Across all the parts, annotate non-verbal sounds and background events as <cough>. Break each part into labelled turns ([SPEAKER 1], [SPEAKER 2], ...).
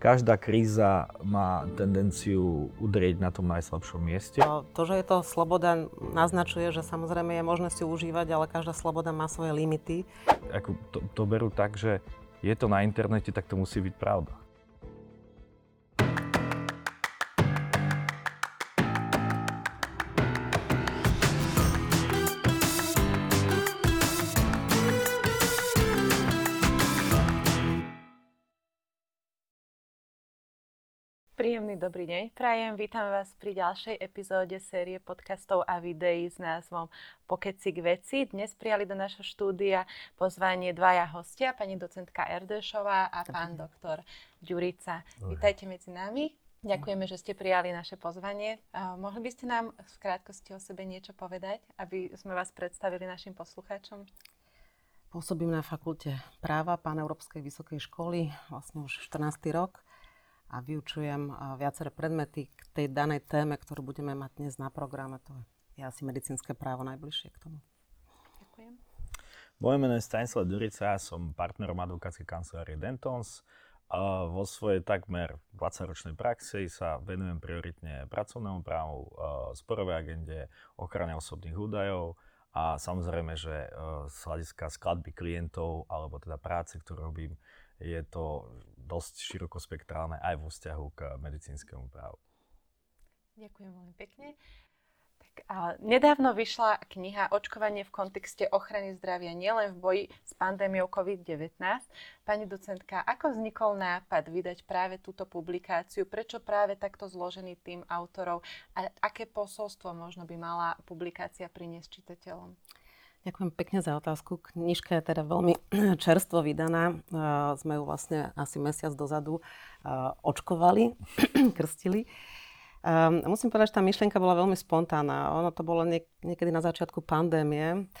[SPEAKER 1] každá kríza má tendenciu udrieť na tom najslabšom mieste.
[SPEAKER 2] To, že je to sloboda, naznačuje, že samozrejme je možné si užívať, ale každá sloboda má svoje limity.
[SPEAKER 1] Ako to, to berú tak, že je to na internete, tak to musí byť pravda.
[SPEAKER 3] Dobrý deň. Prajem, vítam vás pri ďalšej epizóde série podcastov a videí s názvom Pokeci k veci. Dnes prijali do našho štúdia pozvanie dvaja hostia, pani docentka Erdešová a pán doktor Ďurica. Vítajte medzi nami. Ďakujeme, že ste prijali naše pozvanie. Uh, mohli by ste nám v krátkosti o sebe niečo povedať, aby sme vás predstavili našim poslucháčom?
[SPEAKER 2] Pôsobím na fakulte práva Pán Európskej vysokej školy vlastne už 14. rok a vyučujem viaceré predmety k tej danej téme, ktorú budeme mať dnes na programe. To je asi medicínske právo najbližšie k tomu.
[SPEAKER 3] Ďakujem.
[SPEAKER 1] Moje meno je Stanislav Durica, som partnerom advokátskej kancelárie Dentons. A vo svojej takmer 20-ročnej praxi sa venujem prioritne pracovnému právu, sporovej agende, ochrane osobných údajov a samozrejme, že z hľadiska skladby klientov alebo teda práce, ktorú robím, je to dosť širokospektrálne aj vo vzťahu k medicínskemu právu.
[SPEAKER 3] Ďakujem veľmi pekne. Tak, a nedávno vyšla kniha Očkovanie v kontexte ochrany zdravia nielen v boji s pandémiou COVID-19. Pani docentka, ako vznikol nápad vydať práve túto publikáciu? Prečo práve takto zložený tým autorov? A aké posolstvo možno by mala publikácia priniesť čitateľom?
[SPEAKER 2] Ďakujem pekne za otázku. Knižka je teda veľmi <clears throat> čerstvo vydaná. Sme ju vlastne asi mesiac dozadu očkovali, <clears throat> krstili. Musím povedať, že tá myšlienka bola veľmi spontánna. Ono to bolo niekedy na začiatku pandémie.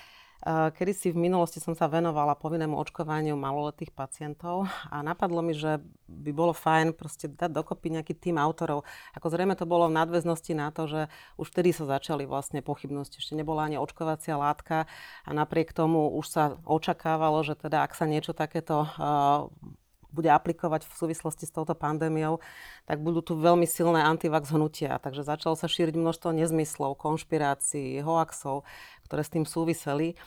[SPEAKER 2] Kedy si v minulosti som sa venovala povinnému očkovaniu maloletých pacientov a napadlo mi, že by bolo fajn proste dať dokopy nejaký tým autorov. Ako zrejme to bolo v nadväznosti na to, že už vtedy sa začali vlastne pochybnosti. Ešte nebola ani očkovacia látka a napriek tomu už sa očakávalo, že teda ak sa niečo takéto bude aplikovať v súvislosti s touto pandémiou, tak budú tu veľmi silné antivax hnutia. Takže začalo sa šíriť množstvo nezmyslov, konšpirácií, hoaxov, ktoré s tým súviseli.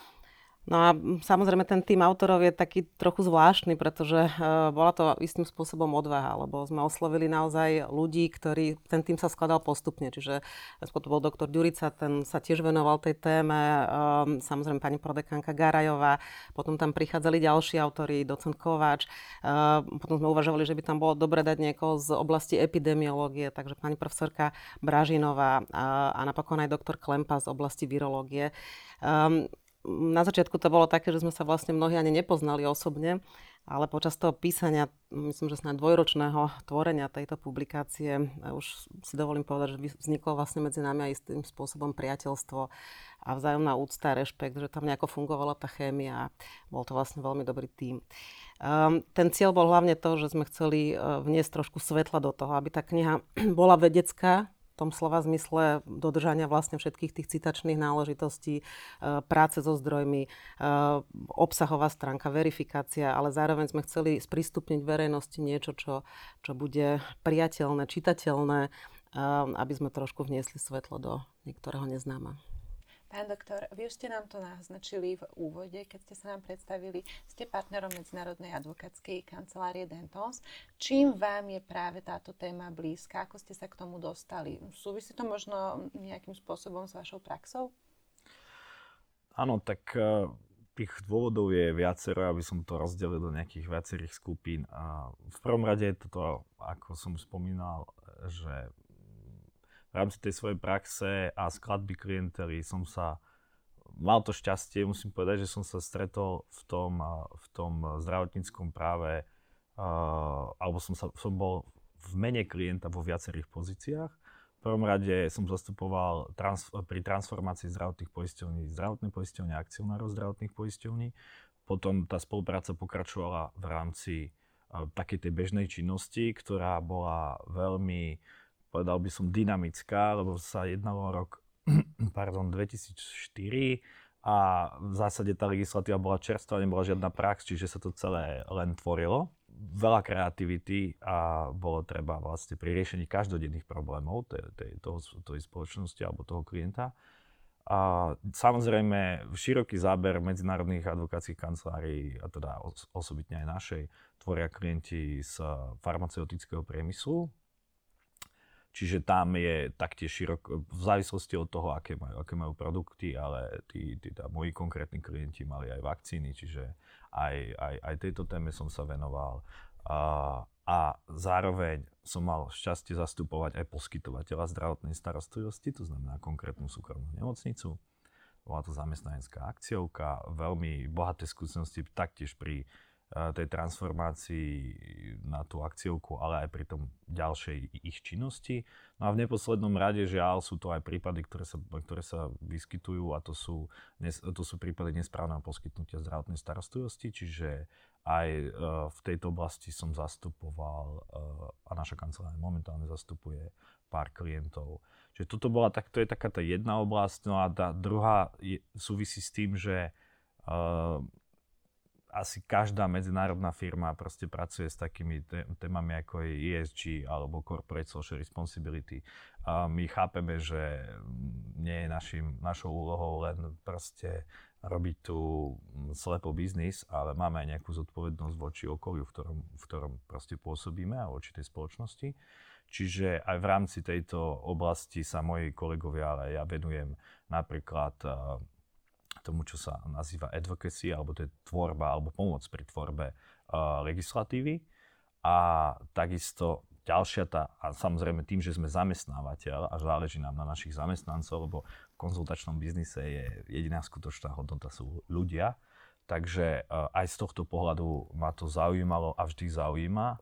[SPEAKER 2] No a samozrejme ten tým autorov je taký trochu zvláštny, pretože uh, bola to istým spôsobom odvaha, lebo sme oslovili naozaj ľudí, ktorí, ten tým sa skladal postupne, čiže to bol doktor Ďurica, ten sa tiež venoval tej téme, um, samozrejme pani prodekanka Garajová, potom tam prichádzali ďalší autori, docent Kováč, uh, potom sme uvažovali, že by tam bolo dobre dať niekoho z oblasti epidemiológie, takže pani profesorka Bražinová a, napokon aj doktor Klempa z oblasti virológie. Na začiatku to bolo také, že sme sa vlastne mnohí ani nepoznali osobne, ale počas toho písania, myslím, že snad dvojročného tvorenia tejto publikácie, už si dovolím povedať, že vzniklo vlastne medzi nami aj istým spôsobom priateľstvo a vzájomná úcta rešpekt, že tam nejako fungovala tá chémia a bol to vlastne veľmi dobrý tím. Um, ten cieľ bol hlavne to, že sme chceli uh, vniesť trošku svetla do toho, aby tá kniha <clears throat> bola vedecká, tom slova zmysle dodržania vlastne všetkých tých citačných náležitostí, e, práce so zdrojmi, e, obsahová stránka, verifikácia, ale zároveň sme chceli sprístupniť verejnosti niečo, čo, čo bude priateľné, čitateľné, e, aby sme trošku vniesli svetlo do niektorého neznáma.
[SPEAKER 3] Pán doktor, vy už ste nám to naznačili v úvode, keď ste sa nám predstavili. Ste partnerom Medzinárodnej advokátskej kancelárie Dentons. Čím vám je práve táto téma blízka? Ako ste sa k tomu dostali? Súvisí to možno nejakým spôsobom s vašou praxou?
[SPEAKER 1] Áno, tak eh, tých dôvodov je viacero, aby som to rozdelil do nejakých viacerých skupín. A v prvom rade je to, ako som spomínal, že v rámci tej svojej praxe a skladby klientely som sa mal to šťastie, musím povedať, že som sa stretol v tom, v tom zdravotníckom práve, uh, alebo som, sa, som bol v mene klienta vo viacerých pozíciách. V prvom rade som zastupoval trans, pri transformácii zdravotných poisťovní, zdravotné poisťovne akcionárov zdravotných poisťovní. Potom tá spolupráca pokračovala v rámci uh, takej tej bežnej činnosti, ktorá bola veľmi povedal by som, dynamická, lebo sa jednalo o rok <clears throat> pardon, 2004 a v zásade tá legislatíva bola čerstvá, nebola žiadna prax, čiže sa to celé len tvorilo. veľa kreativity a bolo treba vlastne pri riešení každodenných problémov tej, tej, toho, tej spoločnosti alebo toho klienta. A samozrejme široký záber medzinárodných advokátskych kancelárií, a teda osobitne aj našej, tvoria klienti z farmaceutického priemyslu, Čiže tam je taktiež široko, v závislosti od toho, aké majú, aké majú produkty, ale tí, tí tá, moji konkrétni klienti mali aj vakcíny, čiže aj, aj, aj tejto téme som sa venoval. A, a zároveň som mal šťastie zastupovať aj poskytovateľa zdravotnej starostlivosti, to znamená konkrétnu súkromnú nemocnicu. Bola to zamestnanecká akciovka, veľmi bohaté skúsenosti taktiež pri tej transformácii na tú akciovku, ale aj pri tom ďalšej ich činnosti. No a v neposlednom rade, žiaľ, sú to aj prípady, ktoré sa, ktoré sa vyskytujú a to sú, to sú prípady nesprávneho poskytnutia zdravotnej starostlivosti, čiže aj uh, v tejto oblasti som zastupoval uh, a naša kancelária momentálne zastupuje pár klientov. Čiže toto bola, tak, to je taká tá jedna oblasť, no a tá druhá je, súvisí s tým, že uh, asi každá medzinárodná firma proste pracuje s takými témami ako je ESG alebo Corporate Social Responsibility. A my chápeme, že nie je našim, našou úlohou len proste robiť tu slepo biznis, ale máme aj nejakú zodpovednosť voči okoliu, v ktorom, v ktorom proste pôsobíme a voči tej spoločnosti. Čiže aj v rámci tejto oblasti sa moji kolegovia, ale ja venujem napríklad tomu, čo sa nazýva advocacy, alebo to je tvorba, alebo pomoc pri tvorbe legislatívy. A takisto ďalšia tá, a samozrejme tým, že sme zamestnávateľ a záleží nám na našich zamestnancov, lebo v konzultačnom biznise je jediná skutočná hodnota sú ľudia. Takže aj z tohto pohľadu ma to zaujímalo a vždy zaujíma.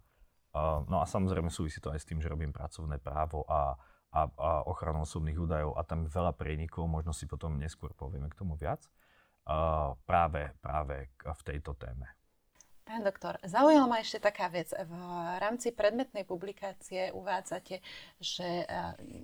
[SPEAKER 1] No a samozrejme súvisí to aj s tým, že robím pracovné právo a a, a ochranu osobných údajov a tam je veľa prienikov, možno si potom neskôr povieme k tomu viac, uh, práve, práve v tejto téme.
[SPEAKER 3] Pán doktor, zaujala ma ešte taká vec. V rámci predmetnej publikácie uvádzate, že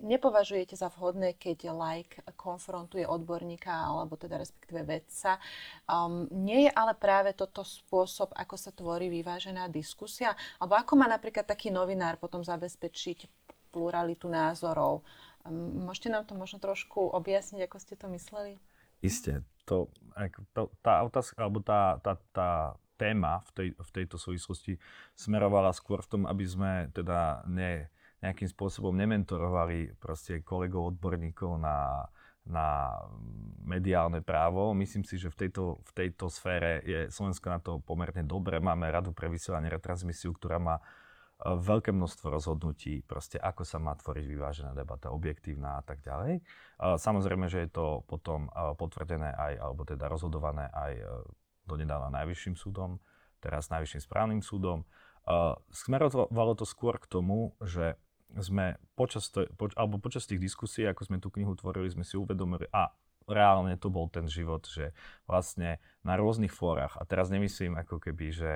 [SPEAKER 3] nepovažujete za vhodné, keď like konfrontuje odborníka alebo teda respektíve vedca. Um, nie je ale práve toto spôsob, ako sa tvorí vyvážená diskusia? Alebo ako má napríklad taký novinár potom zabezpečiť pluralitu názorov. Môžete nám to možno trošku objasniť, ako ste to mysleli?
[SPEAKER 1] Isté. To, to, tá otázka, alebo tá, tá, tá téma v, tej, v tejto súvislosti smerovala skôr v tom, aby sme teda ne, nejakým spôsobom nementorovali proste kolegov, odborníkov na, na mediálne právo. Myslím si, že v tejto, v tejto sfére je Slovensko na to pomerne dobre. Máme radu pre vysielanie retransmisiu, ktorá má veľké množstvo rozhodnutí, proste ako sa má tvoriť vyvážená debata, objektívna a tak ďalej. Samozrejme, že je to potom potvrdené aj, alebo teda rozhodované aj e, donedávna Najvyšším súdom, teraz Najvyšším správnym súdom. Smerovalo to skôr k tomu, že sme počas, to, poč, alebo počas tých diskusí, ako sme tú knihu tvorili, sme si uvedomili, a reálne to bol ten život, že vlastne na rôznych fórach, a teraz nemyslím ako keby, že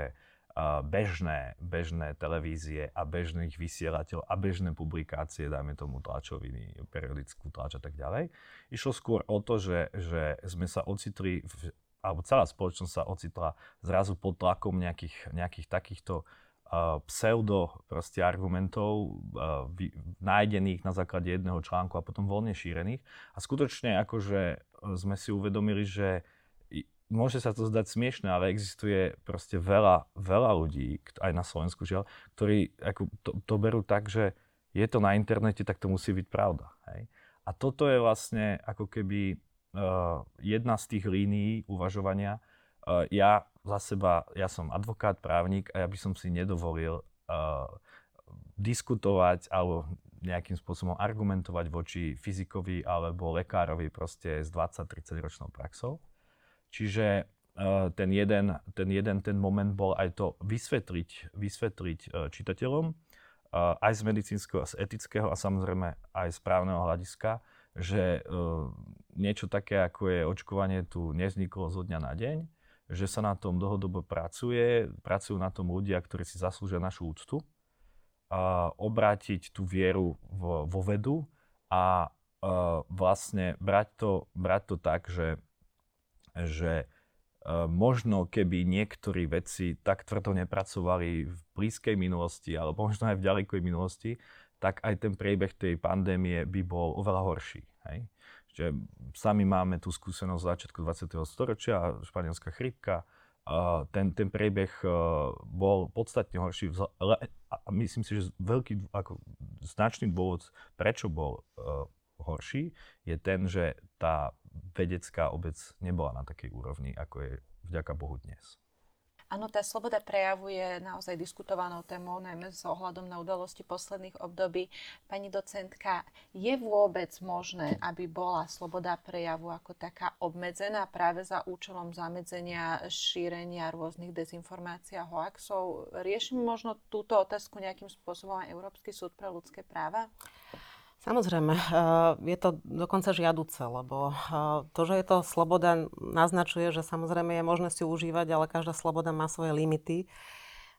[SPEAKER 1] bežné, bežné televízie a bežných vysielateľov a bežné publikácie, dajme tomu tlačoviny, periodickú tlač a tak ďalej. Išlo skôr o to, že, že sme sa ocitli, v, alebo celá spoločnosť sa ocitla zrazu pod tlakom nejakých, nejakých takýchto uh, pseudo proste argumentov uh, nájdených na základe jedného článku a potom voľne šírených. A skutočne akože sme si uvedomili, že môže sa to zdať smiešne, ale existuje proste veľa, veľa ľudí, aj na Slovensku žiaľ, ktorí ako to, to berú tak, že je to na internete, tak to musí byť pravda. Hej? A toto je vlastne ako keby uh, jedna z tých línií uvažovania. Uh, ja za seba, ja som advokát, právnik a ja by som si nedovolil uh, diskutovať alebo nejakým spôsobom argumentovať voči fyzikovi alebo lekárovi proste s 20-30 ročnou praxou Čiže uh, ten, jeden, ten jeden ten moment bol aj to vysvetliť, vysvetliť uh, čitateľom, uh, aj z medicínskeho, z etického a samozrejme aj z právneho hľadiska, že niečo také, ako je očkovanie, tu nevzniklo zo dňa na deň, že sa na tom dlhodobo pracuje, pracujú na tom ľudia, ktorí si zaslúžia našu úctu, a obrátiť tú vieru vo, vo vedu a vlastne brať to, brať to tak, že že možno keby niektorí vedci tak tvrdo nepracovali v blízkej minulosti, alebo možno aj v ďalekej minulosti, tak aj ten priebeh tej pandémie by bol oveľa horší. Hej? Že sami máme tú skúsenosť z začiatku 20. storočia, španielská chrypka, ten, ten priebeh uh, bol podstatne horší. A myslím si, že veľký, ako značný dôvod, prečo bol uh, horší, je ten, že tá vedecká obec nebola na takej úrovni, ako je vďaka Bohu dnes.
[SPEAKER 3] Áno, tá sloboda prejavu je naozaj diskutovanou témou, najmä s ohľadom na udalosti posledných období. Pani docentka, je vôbec možné, aby bola sloboda prejavu ako taká obmedzená práve za účelom zamedzenia šírenia rôznych dezinformácií a hoaxov? Riešime možno túto otázku nejakým spôsobom aj Európsky súd pre ľudské práva?
[SPEAKER 2] Samozrejme, eh, je to dokonca žiaduce, lebo eh, to, že je to sloboda, naznačuje, že samozrejme je možné si užívať, ale každá sloboda má svoje limity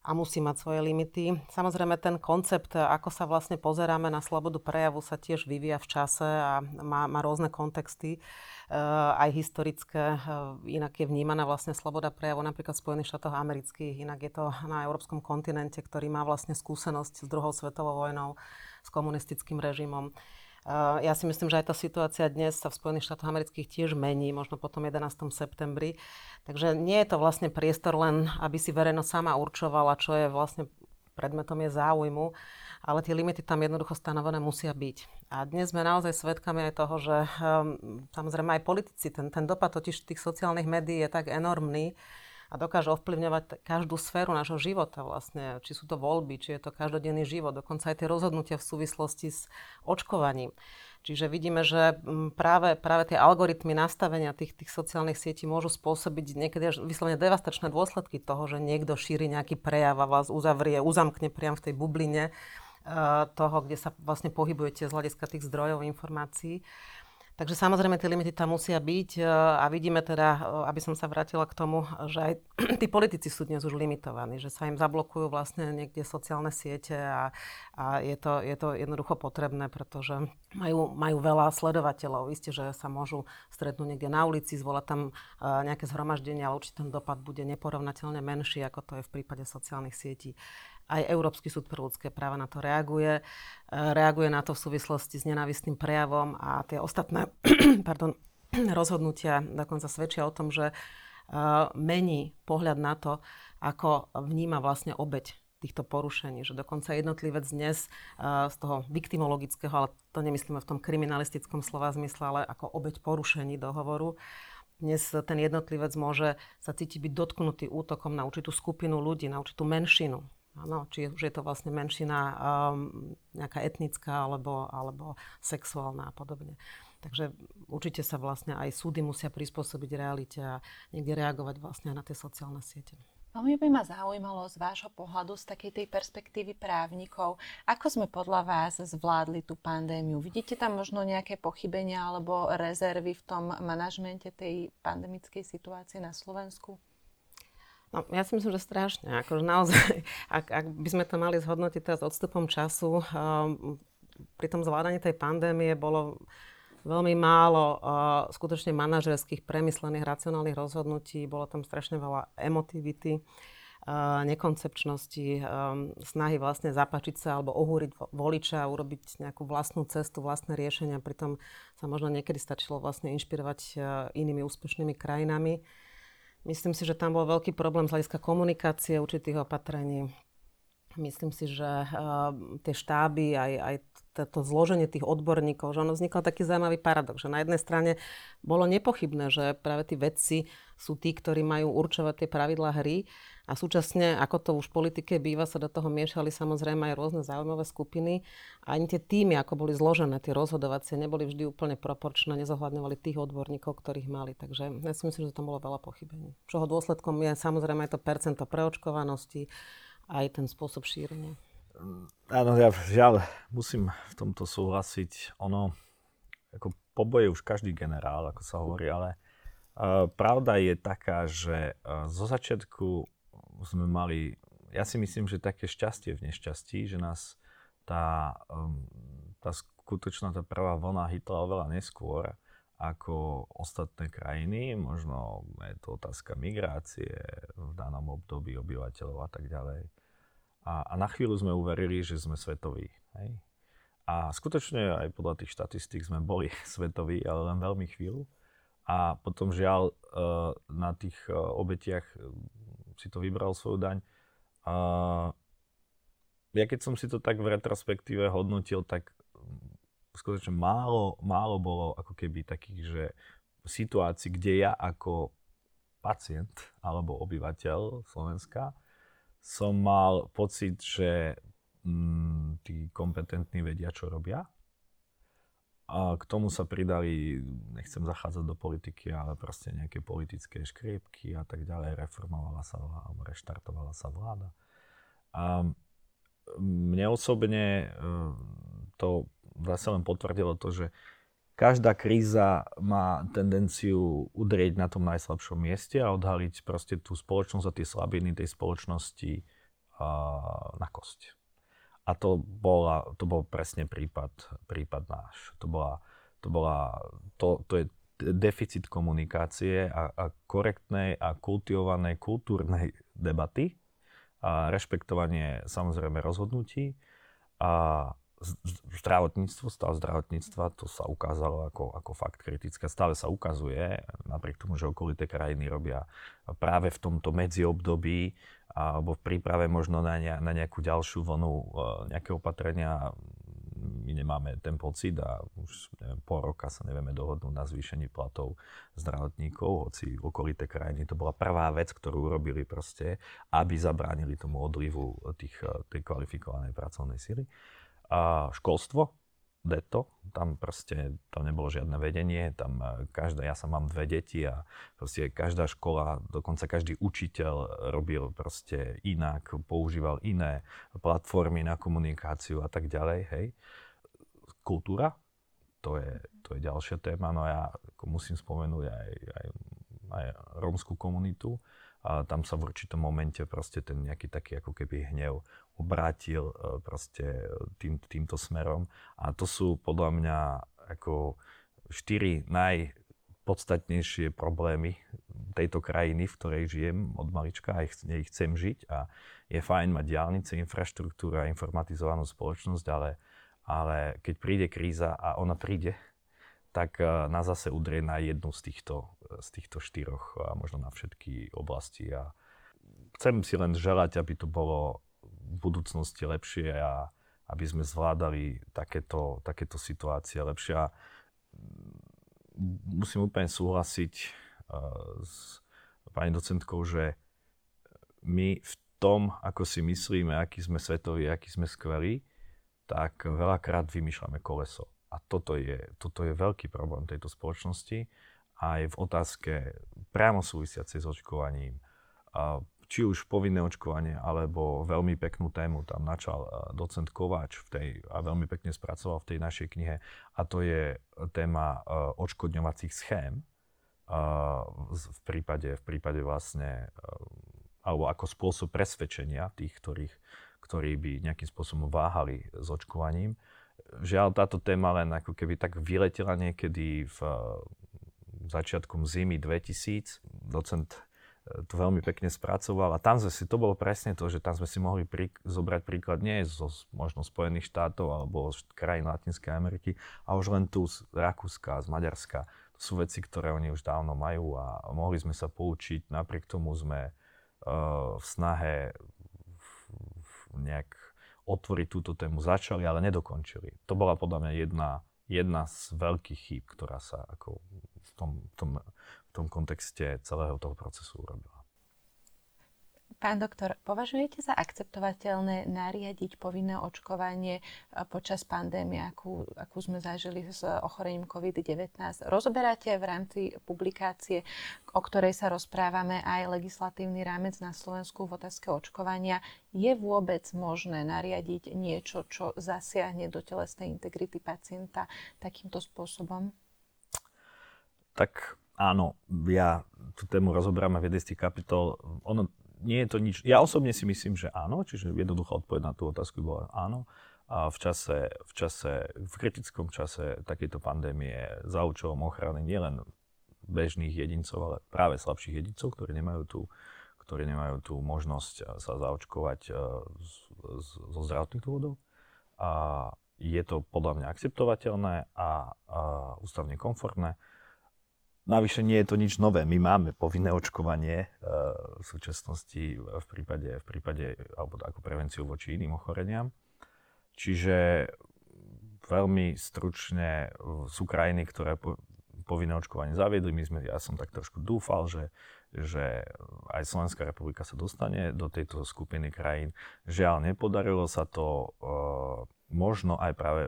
[SPEAKER 2] a musí mať svoje limity. Samozrejme, ten koncept, ako sa vlastne pozeráme na slobodu prejavu, sa tiež vyvíja v čase a má, má rôzne kontexty, eh, aj historické. Inak je vnímaná vlastne sloboda prejavu napríklad v Spojených štátoch amerických, inak je to na európskom kontinente, ktorý má vlastne skúsenosť s druhou svetovou vojnou s komunistickým režimom. Ja si myslím, že aj tá situácia dnes sa v Spojených štátoch amerických tiež mení, možno po tom 11. septembri. Takže nie je to vlastne priestor len, aby si verejnosť sama určovala, čo je vlastne predmetom je záujmu, ale tie limity tam jednoducho stanovené musia byť. A dnes sme naozaj svedkami aj toho, že um, samozrejme aj politici, ten, ten dopad totiž tých sociálnych médií je tak enormný, a dokáže ovplyvňovať každú sféru nášho života vlastne, či sú to voľby, či je to každodenný život, dokonca aj tie rozhodnutia v súvislosti s očkovaním. Čiže vidíme, že práve, práve tie algoritmy nastavenia tých, tých sociálnych sietí môžu spôsobiť niekedy až vyslovene devastačné dôsledky toho, že niekto šíri nejaký prejav a vás uzavrie, uzamkne priam v tej bubline uh, toho, kde sa vlastne pohybujete z hľadiska tých zdrojov informácií. Takže samozrejme tie limity tam musia byť e, a vidíme teda, e, aby som sa vrátila k tomu, že aj <clears throat> tí politici sú dnes už limitovaní, že sa im zablokujú vlastne niekde sociálne siete a, a je, to, je to jednoducho potrebné, pretože majú, majú veľa sledovateľov. Isté, že sa môžu stretnúť niekde na ulici, zvolať tam e, nejaké zhromaždenie, ale určite ten dopad bude neporovnateľne menší, ako to je v prípade sociálnych sietí. Aj Európsky súd pre ľudské práva na to reaguje. E, reaguje na to v súvislosti s nenávistným prejavom a tie ostatné <clears throat> pardon, <clears throat> rozhodnutia dokonca svedčia o tom, že e, mení pohľad na to, ako vníma vlastne obeď týchto porušení. Že dokonca jednotlivec dnes uh, z toho viktimologického, ale to nemyslíme v tom kriminalistickom slova zmysle, ale ako obeď porušení dohovoru, dnes ten jednotlivec môže sa cítiť byť dotknutý útokom na určitú skupinu ľudí, na určitú menšinu. Áno, či už je to vlastne menšina um, nejaká etnická alebo, alebo sexuálna a podobne. Takže určite sa vlastne aj súdy musia prispôsobiť realite a niekde reagovať vlastne na tie sociálne siete.
[SPEAKER 3] Veľmi by ma zaujímalo z vášho pohľadu, z takej tej perspektívy právnikov, ako sme podľa vás zvládli tú pandémiu? Vidíte tam možno nejaké pochybenia alebo rezervy v tom manažmente tej pandemickej situácie na Slovensku?
[SPEAKER 2] No, ja si myslím, že strašne. Akože naozaj, <laughs> ak, ak by sme to mali zhodnotiť teraz odstupom času, um, pri tom zvládaní tej pandémie bolo veľmi málo uh, skutočne manažerských, premyslených, racionálnych rozhodnutí. Bolo tam strašne veľa emotivity, uh, nekoncepčnosti, um, snahy vlastne zapačiť sa alebo ohúriť voliča, urobiť nejakú vlastnú cestu, vlastné riešenia. Pritom sa možno niekedy stačilo vlastne inšpirovať uh, inými úspešnými krajinami. Myslím si, že tam bol veľký problém z hľadiska komunikácie určitých opatrení. Myslím si, že uh, tie štáby, aj, aj to zloženie tých odborníkov, že ono vznikol taký zaujímavý paradox, že na jednej strane bolo nepochybné, že práve tí vedci sú tí, ktorí majú určovať tie pravidlá hry a súčasne, ako to už v politike býva, sa do toho miešali samozrejme aj rôzne zaujímavé skupiny a ani tie týmy, ako boli zložené, tie rozhodovacie, neboli vždy úplne proporčné, nezohľadňovali tých odborníkov, ktorých mali. Takže ja si myslím, že tam bolo veľa pochybení. Čoho dôsledkom je samozrejme aj to percento preočkovanosti, aj ten spôsob šírenia.
[SPEAKER 1] Áno, ja žiaľ musím v tomto súhlasiť. Ono, ako poboje už každý generál, ako sa hovorí, ale pravda je taká, že uh, zo začiatku sme mali, ja si myslím, že také šťastie v nešťastí, že nás tá, tá skutočná tá prvá vlna hitla oveľa neskôr ako ostatné krajiny, možno je to otázka migrácie v danom období obyvateľov a tak ďalej. A, a na chvíľu sme uverili, že sme svetoví. Hej? A skutočne aj podľa tých štatistík sme boli <laughs> svetoví, ale len veľmi chvíľu. A potom žiaľ eh, na tých eh, obetiach eh, si to vybral svoju daň. Ja keď som si to tak v retrospektíve hodnotil, tak skutočne málo, málo bolo ako keby takých, že situácií, kde ja ako pacient alebo obyvateľ Slovenska som mal pocit, že mm, tí kompetentní vedia, čo robia. A k tomu sa pridali, nechcem zachádzať do politiky, ale proste nejaké politické škriepky a tak ďalej. Reformovala sa vláda, reštartovala sa vláda. A mne osobne e, to zase len potvrdilo to, že každá kríza má tendenciu udrieť na tom najslabšom mieste a odhaliť proste tú spoločnosť a tie slabiny tej spoločnosti na kosť. A to, bola, to bol presne prípad, prípad náš. To, bola, to, bola, to, to je deficit komunikácie a, a korektnej a kultivovanej kultúrnej debaty a rešpektovanie samozrejme rozhodnutí a zdravotníctvo, stav zdravotníctva, to sa ukázalo ako, ako fakt kritické. Stále sa ukazuje, napriek tomu, že okolité krajiny robia práve v tomto medziobdobí alebo v príprave možno na, ne, na nejakú ďalšiu vlnu e, nejaké opatrenia. My nemáme ten pocit a už neviem, pol roka sa nevieme dohodnúť na zvýšení platov zdravotníkov, hoci okolité krajiny to bola prvá vec, ktorú urobili proste, aby zabránili tomu odlivu tých, tej kvalifikovanej pracovnej sily a školstvo, deto, tam proste, tam nebolo žiadne vedenie, tam e, každá, ja sa mám dve deti a proste každá škola, dokonca každý učiteľ robil proste inak, používal iné platformy na komunikáciu a tak ďalej, hej. Kultúra, to je, to je ďalšia téma, no ja musím spomenúť aj, aj, aj rómskú komunitu, a tam sa v určitom momente proste ten nejaký taký ako keby hnev obrátil e, proste tým, týmto smerom. A to sú podľa mňa ako štyri najpodstatnejšie problémy tejto krajiny, v ktorej žijem od malička a ich, chcem žiť. A je fajn mať diálnice, infraštruktúru a informatizovanú spoločnosť, ale, ale keď príde kríza a ona príde, tak e, nás zase udrie na jednu z týchto, z týchto štyroch a možno na všetky oblasti. A chcem si len želať, aby to bolo v budúcnosti lepšie a aby sme zvládali takéto, takéto situácie lepšie. A musím úplne súhlasiť uh, s pani docentkou, že my v tom, ako si myslíme, aký sme svetoví, aký sme skvelí, tak veľakrát vymýšľame koleso. A toto je, toto je veľký problém tejto spoločnosti aj v otázke priamo súvisiacej s očkovaním. Či už povinné očkovanie, alebo veľmi peknú tému tam načal docent Kováč v tej, a veľmi pekne spracoval v tej našej knihe, a to je téma očkodňovacích schém v prípade, v prípade vlastne, alebo ako spôsob presvedčenia tých, ktorých, ktorí by nejakým spôsobom váhali s očkovaním žiaľ táto téma len ako keby tak vyletela niekedy v začiatkom zimy 2000. Docent to veľmi pekne spracoval a tam sme si, to bolo presne to, že tam sme si mohli prí, zobrať príklad nie zo možno Spojených štátov alebo z krajín Latinskej Ameriky, a už len tu z Rakúska, z Maďarska. To sú veci, ktoré oni už dávno majú a mohli sme sa poučiť. Napriek tomu sme uh, v snahe v, v nejak otvoriť túto tému začali, ale nedokončili. To bola podľa mňa jedna, jedna z veľkých chýb, ktorá sa ako v tom, v tom, tom kontexte celého toho procesu urobila.
[SPEAKER 3] Pán doktor, považujete za akceptovateľné nariadiť povinné očkovanie e, počas pandémie, akú, akú sme zažili s ochorením COVID-19? Rozoberáte v rámci publikácie, o ktorej sa rozprávame, aj legislatívny rámec na Slovensku v otázke očkovania. Je vôbec možné nariadiť niečo, čo zasiahne do telesnej integrity pacienta takýmto spôsobom?
[SPEAKER 1] Tak áno, ja tú tému rozoberáme v jednej z tých kapitol. Ono nie je to nič. Ja osobne si myslím, že áno, čiže jednoduchá odpoveď na tú otázku bola áno. a v čase, v čase, v kritickom čase takéto pandémie za účelom ochrany nielen bežných jedincov, ale práve slabších jedincov, ktorí nemajú tú, ktorí nemajú tú možnosť sa zaočkovať zo zdravotných dôvodov. A je to podľa mňa akceptovateľné a, a ústavne komfortné. Navyše nie je to nič nové. My máme povinné očkovanie uh, v súčasnosti v prípade, v prípade, alebo ako prevenciu voči iným ochoreniam. Čiže veľmi stručne sú krajiny, ktoré po, povinné očkovanie zaviedli. My sme, ja som tak trošku dúfal, že, že aj Slovenská republika sa dostane do tejto skupiny krajín. Žiaľ, nepodarilo sa to uh, možno aj práve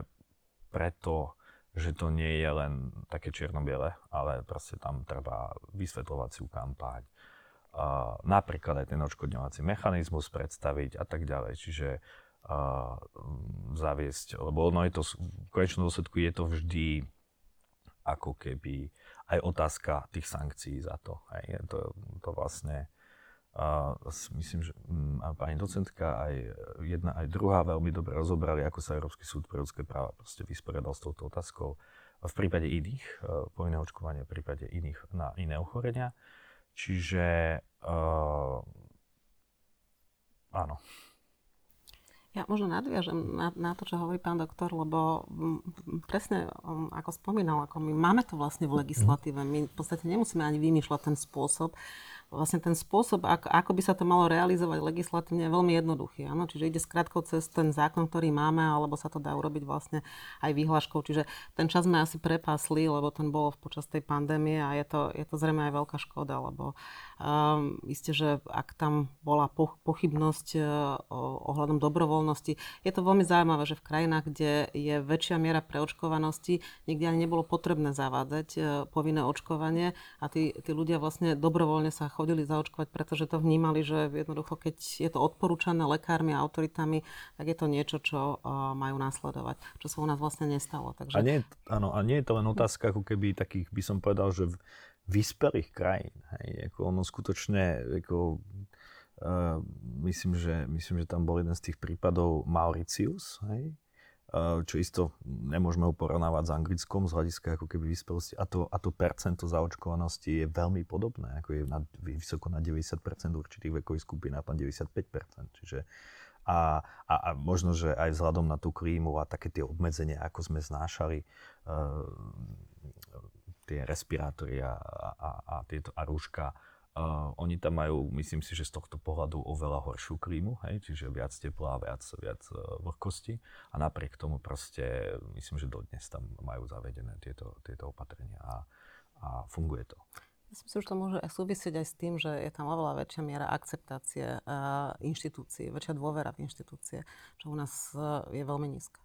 [SPEAKER 1] preto, že to nie je len také čierno-biele, ale proste tam treba vysvetľovaciu kampaň, uh, napríklad aj ten odškodňovací mechanizmus predstaviť a tak ďalej. Čiže uh, zaviesť, lebo ono je to, v konečnom dôsledku je to vždy ako keby aj otázka tých sankcií za to. Hej. To, to vlastne a myslím, že mm, a pani docentka aj jedna, aj druhá veľmi dobre rozobrali, ako sa Európsky súd pre ľudské práva proste vysporiadal s touto otázkou v prípade iných, e, povinného očkovania, v prípade iných na iné ochorenia. Čiže uh, áno.
[SPEAKER 2] Ja možno nadviažem na, na to, čo hovorí pán doktor, lebo presne ako spomínal, ako my máme to vlastne v legislatíve. My v podstate nemusíme ani vymýšľať ten spôsob, vlastne ten spôsob, ako, ako by sa to malo realizovať legislatívne, je veľmi jednoduchý. Áno? Čiže ide skratko cez ten zákon, ktorý máme, alebo sa to dá urobiť vlastne aj výhľaškou. Čiže ten čas sme asi prepasli, lebo ten bol počas tej pandémie a je to, je to zrejme aj veľká škoda, lebo um, isté, že ak tam bola pochybnosť uh, ohľadom dobrovoľnosti, je to veľmi zaujímavé, že v krajinách, kde je väčšia miera preočkovanosti, nikdy ani nebolo potrebné zavádzať uh, povinné očkovanie a tí, tí ľudia vlastne dobrovoľne sa chodili zaočkovať, pretože to vnímali, že jednoducho, keď je to odporúčané lekármi a autoritami, tak je to niečo, čo majú následovať, čo sa u nás vlastne nestalo.
[SPEAKER 1] Takže... A, nie, áno, a nie je to len otázka ako keby takých, by som povedal, že vyspelých krajín. Hej, ako ono skutočne, ako, uh, myslím, že, myslím, že tam bol jeden z tých prípadov Mauritius, hej, čo isto nemôžeme ho porovnávať s Anglickom z hľadiska ako keby vyspelosti. A to, a to percento zaočkovanosti je veľmi podobné, ako je na, vysoko na 90% určitých vekových skupín a tam 95%. Čiže a, a, a možno, že aj vzhľadom na tú klímu a také tie obmedzenia, ako sme znášali uh, tie respirátory a, a, a, tieto, a rúška, Uh, oni tam majú, myslím si, že z tohto pohľadu oveľa horšiu klímu, hej, čiže viac tepla, viac, viac uh, vlhkosti a napriek tomu proste, myslím, že dodnes tam majú zavedené tieto, tieto opatrenia a, a funguje to.
[SPEAKER 2] Myslím si, že to môže súvisieť aj s tým, že je tam oveľa väčšia miera akceptácie uh, inštitúcií, väčšia dôvera v inštitúcie, čo u nás uh, je veľmi nízka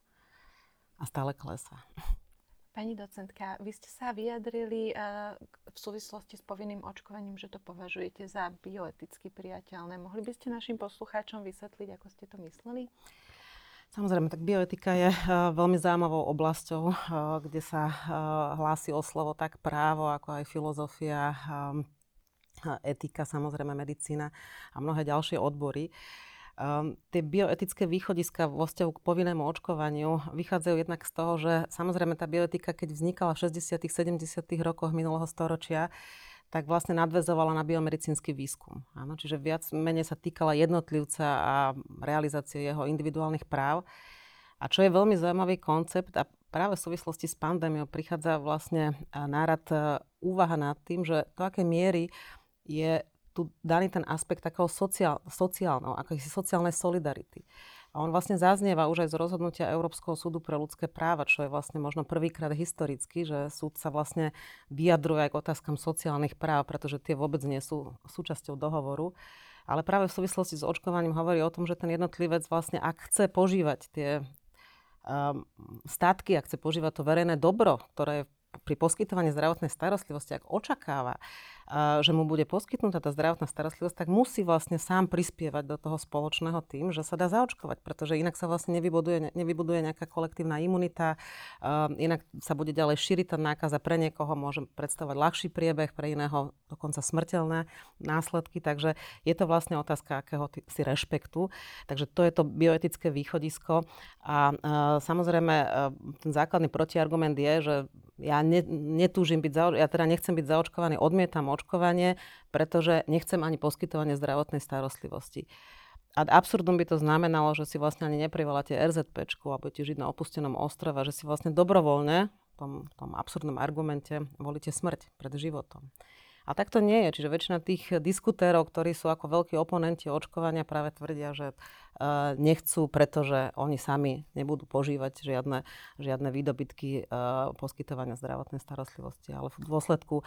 [SPEAKER 2] a stále klesá.
[SPEAKER 3] Pani docentka, vy ste sa vyjadrili uh, v súvislosti s povinným očkovaním, že to považujete za bioeticky priateľné. Mohli by ste našim poslucháčom vysvetliť, ako ste to mysleli?
[SPEAKER 2] Samozrejme, tak bioetika je uh, veľmi zaujímavou oblasťou, uh, kde sa hlási o slovo tak právo, ako aj filozofia, etika, samozrejme medicína a mnohé ďalšie odbory. Um, tie bioetické východiska vo vzťahu k povinnému očkovaniu vychádzajú jednak z toho, že samozrejme tá bioetika, keď vznikala v 60. 70. rokoch minulého storočia, tak vlastne nadvezovala na biomedicínsky výskum. Áno, čiže viac menej sa týkala jednotlivca a realizácie jeho individuálnych práv. A čo je veľmi zaujímavý koncept a práve v súvislosti s pandémiou prichádza vlastne nárad e, úvaha nad tým, že do akej miery je tu daný ten aspekt takého sociál, sociálneho, akési sociálnej solidarity. A on vlastne zaznieva už aj z rozhodnutia Európskeho súdu pre ľudské práva, čo je vlastne možno prvýkrát historicky, že súd sa vlastne vyjadruje aj k otázkam sociálnych práv, pretože tie vôbec nie sú súčasťou dohovoru. Ale práve v súvislosti s očkovaním hovorí o tom, že ten jednotlivec vlastne, ak chce požívať tie um, statky, ak chce požívať to verejné dobro, ktoré je pri poskytovaní zdravotnej starostlivosti, ak očakáva že mu bude poskytnutá tá zdravotná starostlivosť, tak musí vlastne sám prispievať do toho spoločného tým, že sa dá zaočkovať, pretože inak sa vlastne nevybuduje, nevybuduje nejaká kolektívna imunita, inak sa bude ďalej šíriť tá nákaza, pre niekoho môže predstavovať ľahší priebeh, pre iného dokonca smrteľné následky, takže je to vlastne otázka akého si rešpektu. Takže to je to bioetické východisko a samozrejme ten základný protiargument je, že ja ne, netúžim byť, zaoč- ja teda nechcem byť zaočkovaný, odmietam očkovanie, pretože nechcem ani poskytovanie zdravotnej starostlivosti. Ad absurdum by to znamenalo, že si vlastne ani neprivoláte RZPčku a budete žiť na opustenom ostrove, že si vlastne dobrovoľne v tom, tom absurdnom argumente volíte smrť pred životom. A tak to nie je. Čiže väčšina tých diskutérov, ktorí sú ako veľkí oponenti očkovania, práve tvrdia, že nechcú, pretože oni sami nebudú požívať žiadne, žiadne výdobytky uh, poskytovania zdravotnej starostlivosti. Ale v dôsledku,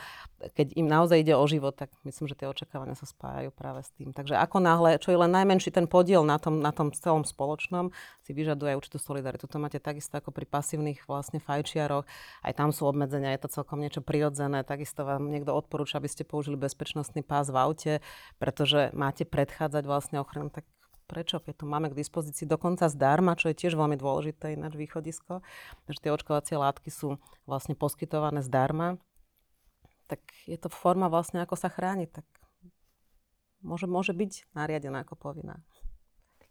[SPEAKER 2] keď im naozaj ide o život, tak myslím, že tie očakávania sa spájajú práve s tým. Takže ako náhle, čo je len najmenší ten podiel na tom, na tom celom spoločnom, si vyžaduje určitú solidaritu. To máte takisto ako pri pasívnych vlastne fajčiaroch. Aj tam sú obmedzenia, je to celkom niečo prirodzené. Takisto vám niekto odporúča, aby ste použili bezpečnostný pás v aute, pretože máte predchádzať vlastne ochranu, tak prečo, keď to máme k dispozícii dokonca zdarma, čo je tiež veľmi dôležité ináč východisko, že tie očkovacie látky sú vlastne poskytované zdarma, tak je to forma vlastne, ako sa chrániť, tak môže, môže byť nariadená ako povinná.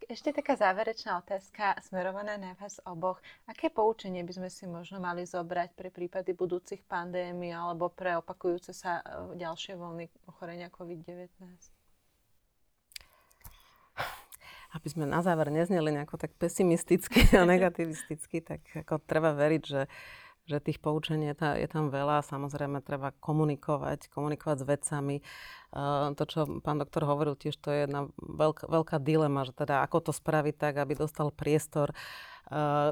[SPEAKER 3] Ešte taká záverečná otázka smerovaná na vás oboch. Aké poučenie by sme si možno mali zobrať pre prípady budúcich pandémií alebo pre opakujúce sa e, ďalšie vlny ochorenia COVID-19?
[SPEAKER 2] Aby sme na záver nezneli nejako tak pesimisticky a <laughs> negativisticky, tak ako treba veriť, že že tých poučení je, tá, je tam veľa. Samozrejme, treba komunikovať, komunikovať s vedcami. Uh, to, čo pán doktor hovoril tiež, to je jedna veľká, veľká dilema, že teda ako to spraviť tak, aby dostal priestor uh,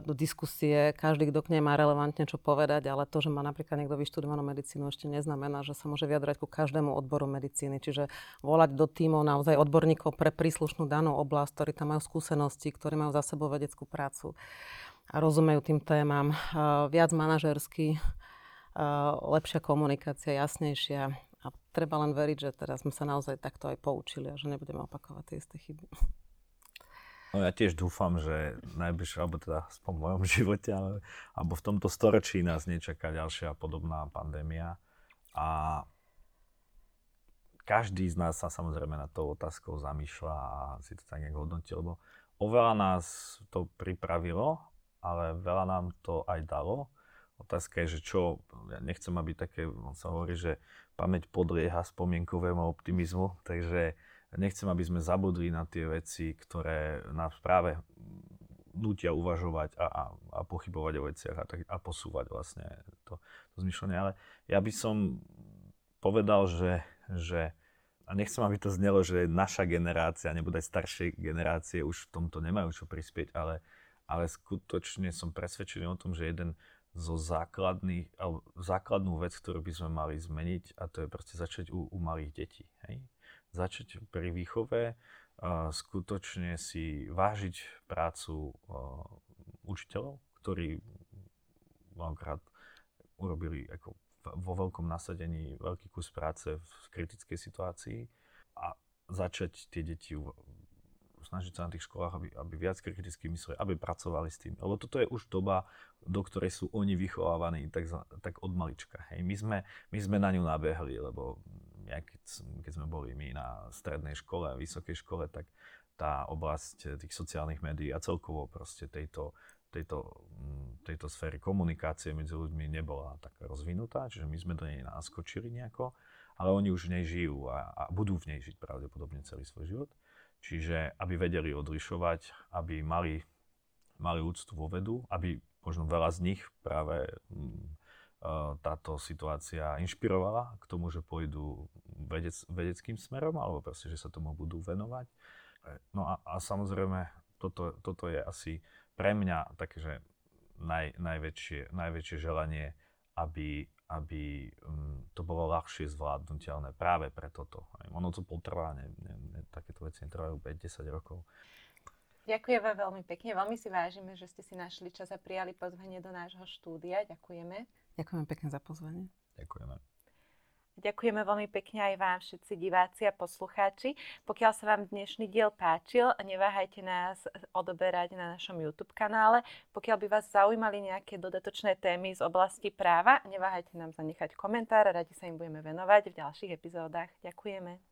[SPEAKER 2] do diskusie. Každý, kto k nej má relevantne čo povedať, ale to, že má napríklad niekto vyštudovanú medicínu, ešte neznamená, že sa môže vyjadrať ku každému odboru medicíny. Čiže volať do tímov naozaj odborníkov pre príslušnú danú oblasť, ktorí tam majú skúsenosti, ktorí majú za sebou vedeckú prácu a rozumejú tým témam. Viac manažersky, lepšia komunikácia, jasnejšia. A treba len veriť, že teraz sme sa naozaj takto aj poučili a že nebudeme opakovať tie isté chyby.
[SPEAKER 1] No ja tiež dúfam, že najbližšie, alebo teda v mojom <laughs> živote, ale, alebo v tomto storočí nás nečaká ďalšia podobná pandémia. A každý z nás sa samozrejme na tou otázkou zamýšľa a si to tak nejak hodnotí, lebo oveľa nás to pripravilo ale veľa nám to aj dalo. Otázka je, že čo, ja nechcem, aby také, on sa hovorí, že pamäť podlieha spomienkovému optimizmu, takže nechcem, aby sme zabudli na tie veci, ktoré nás práve nutia uvažovať a, a, a pochybovať o veciach a, a posúvať vlastne to, to zmyšľanie. Ale ja by som povedal, že, že a nechcem, aby to znelo, že naša generácia, nebude aj staršie generácie už v tomto nemajú čo prispieť, ale ale skutočne som presvedčený o tom, že jeden zo základných, alebo základnú vec, ktorú by sme mali zmeniť, a to je proste začať u, u malých detí. Hej? Začať pri výchove, skutočne si vážiť prácu učiteľov, ktorí mnohokrát urobili ako vo veľkom nasadení veľký kus práce v kritickej situácii a začať tie deti snažiť sa na tých školách, aby, aby viac kriticky mysleli, aby pracovali s tým. Lebo toto je už doba, do ktorej sú oni vychovávaní tak, tak od malička. Hej. My, sme, my sme na ňu nabehli, lebo ja keď, keď sme boli my na strednej škole a vysokej škole, tak tá oblasť tých sociálnych médií a celkovo proste tejto, tejto, mm, tejto sféry komunikácie medzi ľuďmi nebola tak rozvinutá, čiže my sme do nej naskočili nejako, ale oni už v nej žijú a, a budú v nej žiť pravdepodobne celý svoj život. Čiže aby vedeli odlišovať, aby mali, mali úctu vo vedu, aby možno veľa z nich práve mm, táto situácia inšpirovala k tomu, že pôjdu vedec, vedeckým smerom, alebo proste, že sa tomu budú venovať. E, no a, a samozrejme, toto, toto je asi pre mňa také, že naj, najväčšie, najväčšie želanie, aby, aby um, to bolo ľahšie zvládnutelné práve pre toto. Ono to potrvá, ne, ne, ne, takéto veci netrvajú 5-10 rokov.
[SPEAKER 3] Ďakujeme veľmi pekne, veľmi si vážime, že ste si našli čas a prijali pozvanie do nášho štúdia. Ďakujeme.
[SPEAKER 2] Ďakujeme pekne za pozvanie.
[SPEAKER 1] Ďakujeme.
[SPEAKER 3] Ďakujeme veľmi pekne aj vám všetci diváci a poslucháči. Pokiaľ sa vám dnešný diel páčil, neváhajte nás odoberať na našom YouTube kanále. Pokiaľ by vás zaujímali nejaké dodatočné témy z oblasti práva, neváhajte nám zanechať komentár, radi sa im budeme venovať v ďalších epizódach. Ďakujeme.